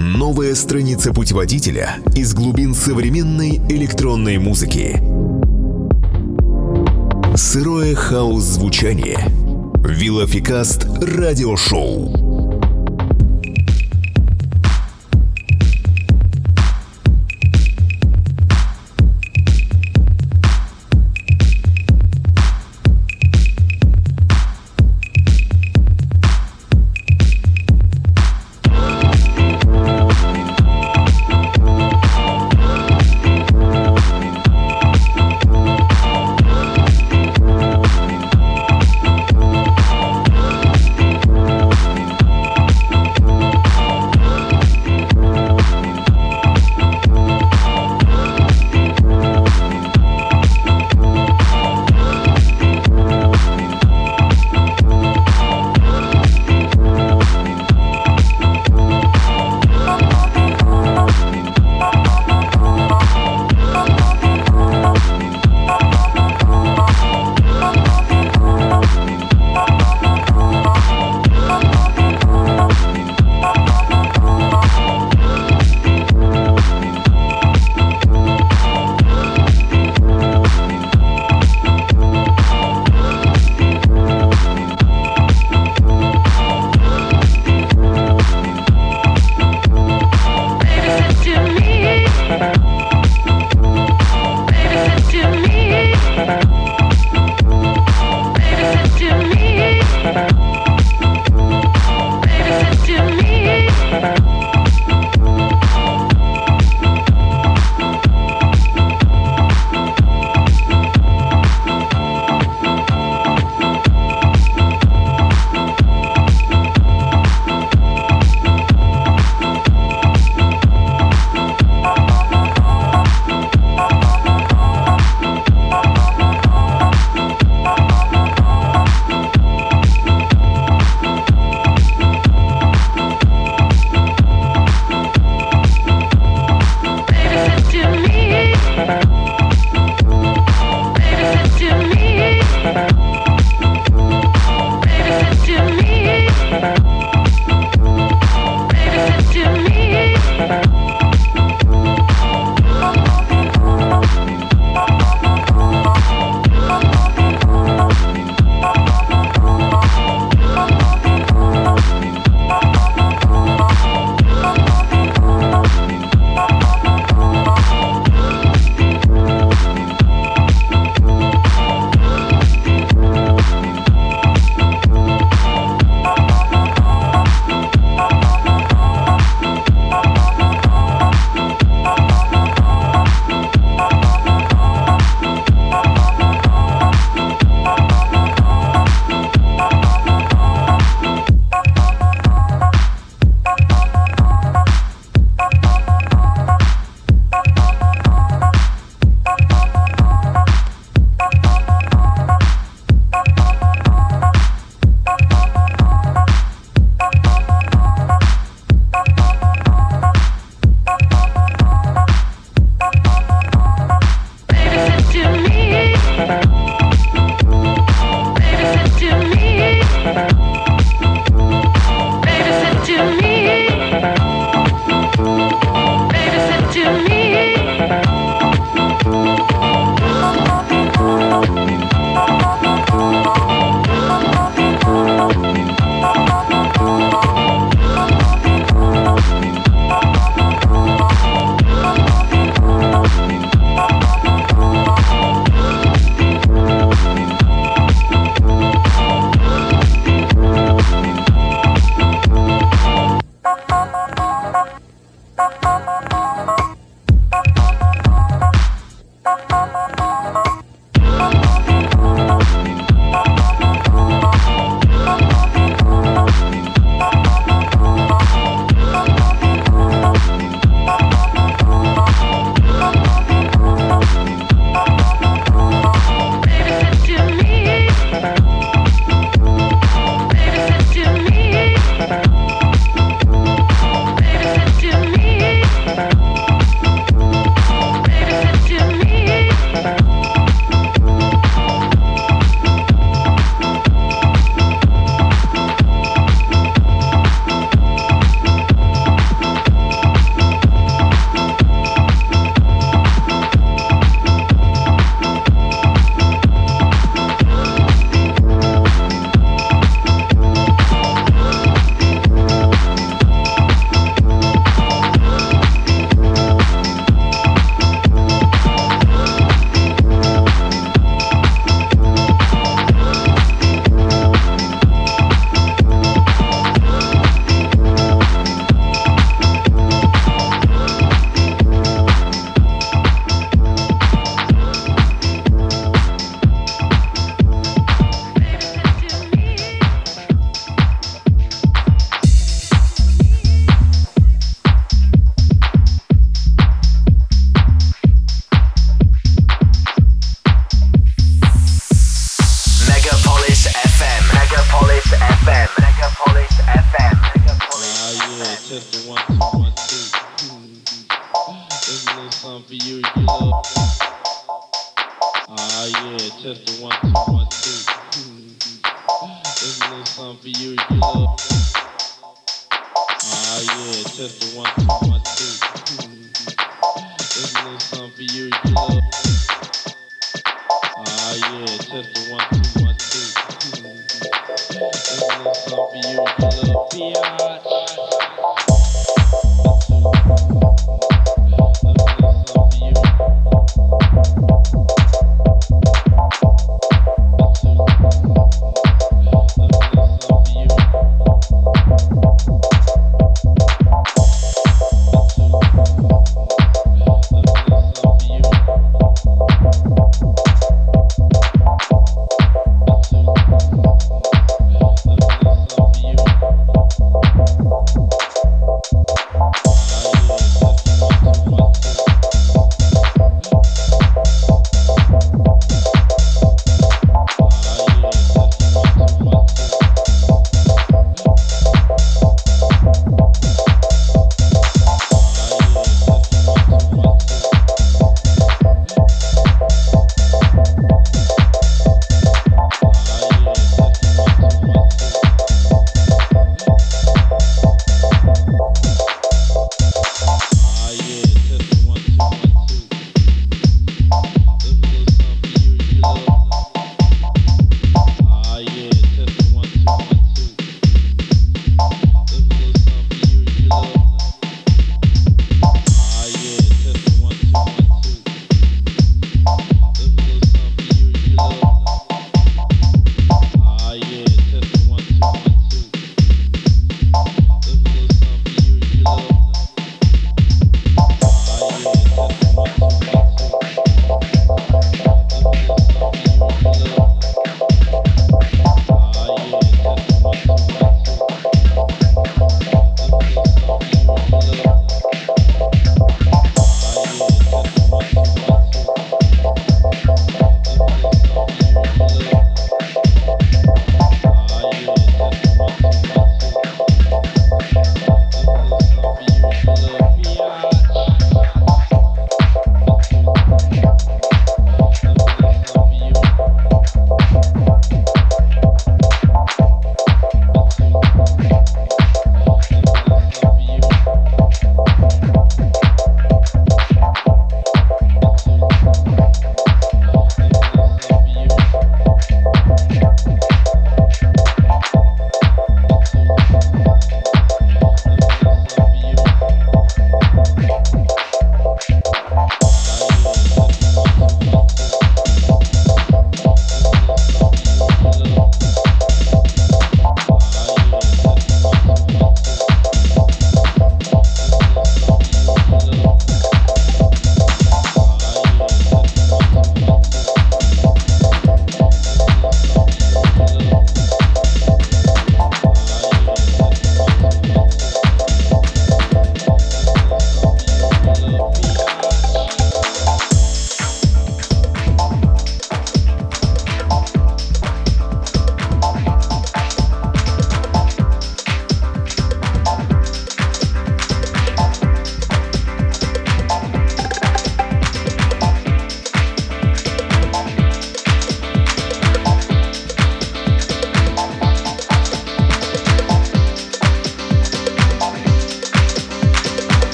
Новая страница путеводителя из глубин современной электронной музыки. Сырое хаос-звучание. Вилофикаст радиошоу.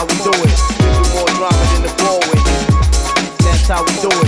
how we do it. There's more drama than the Broadway. That's how we do it.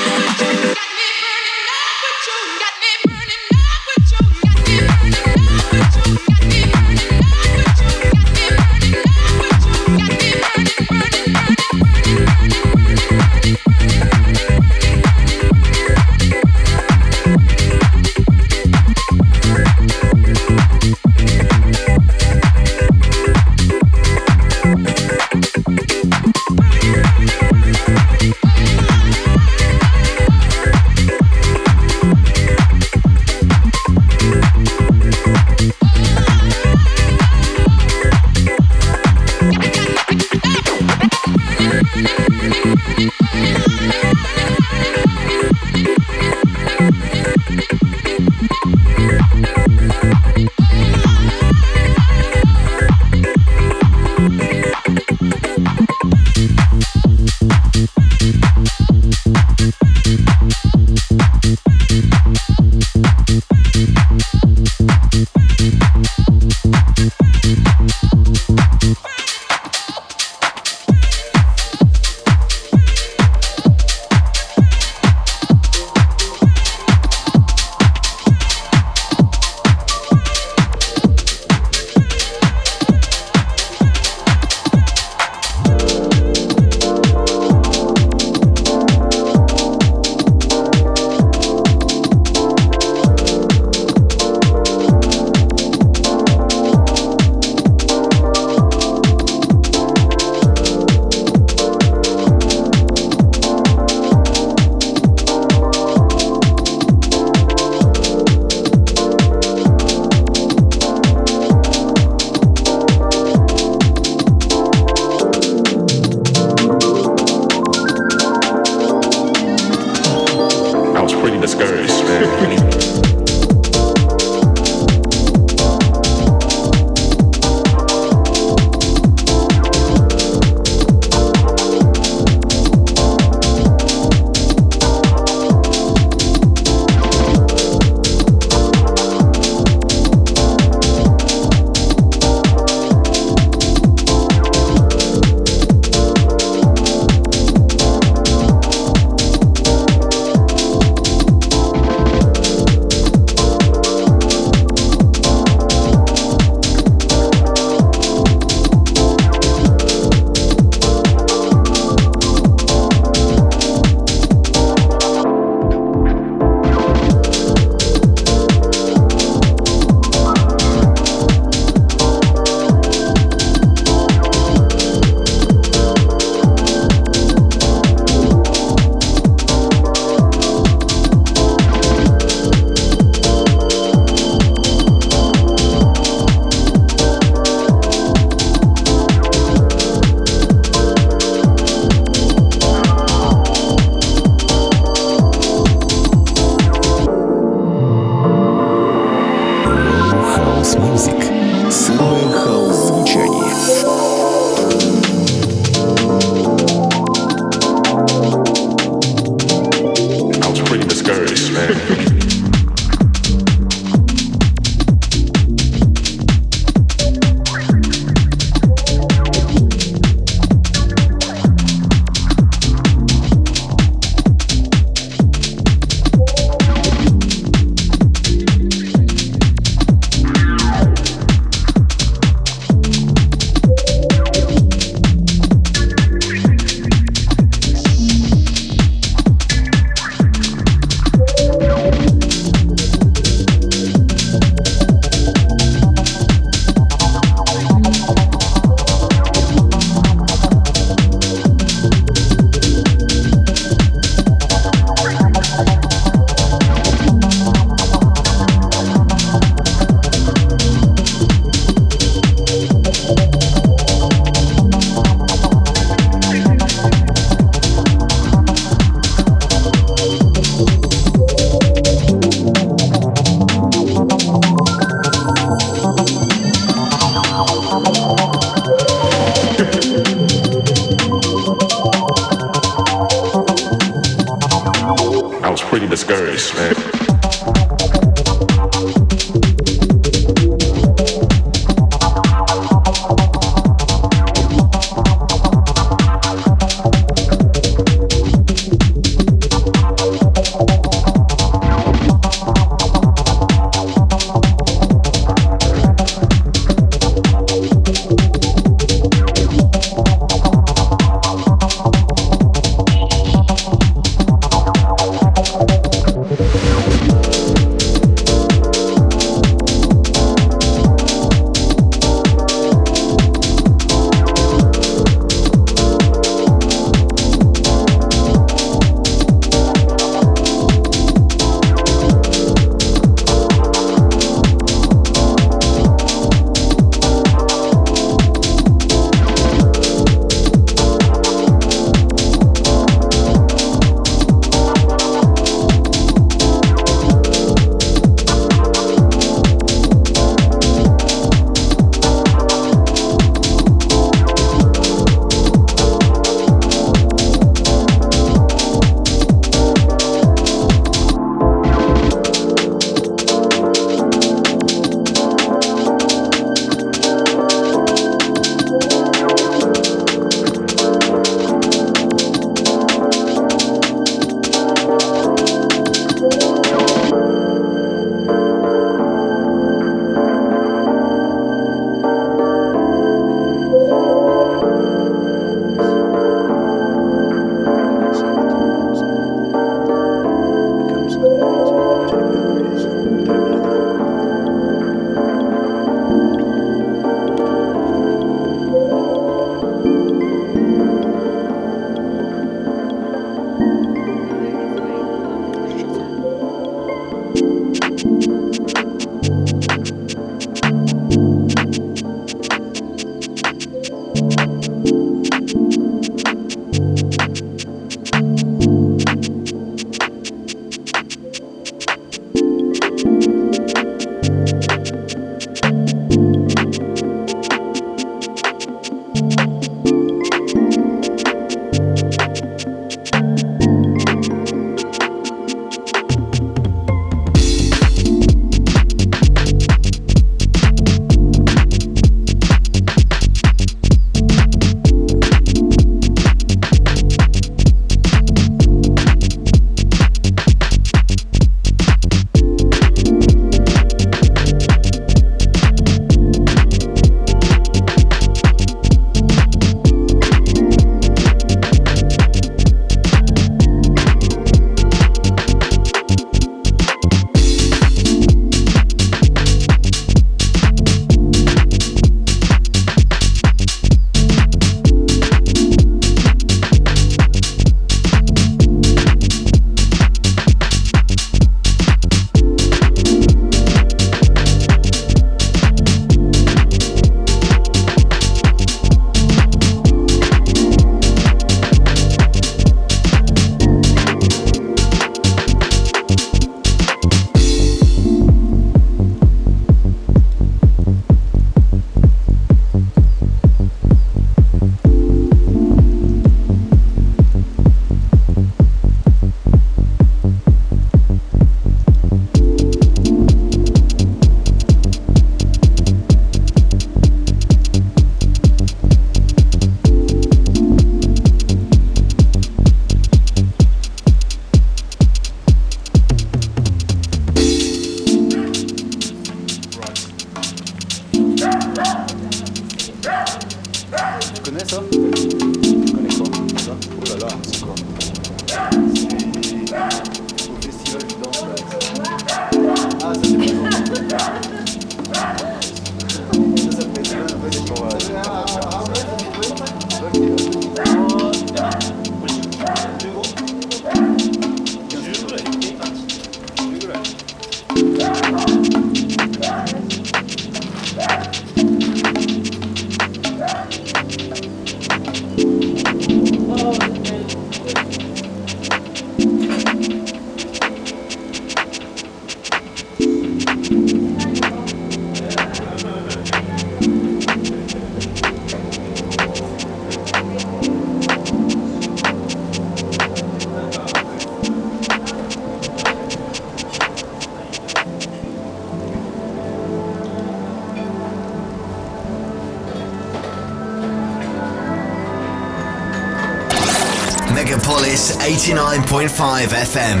89.5 FM.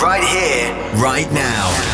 Right here, right now.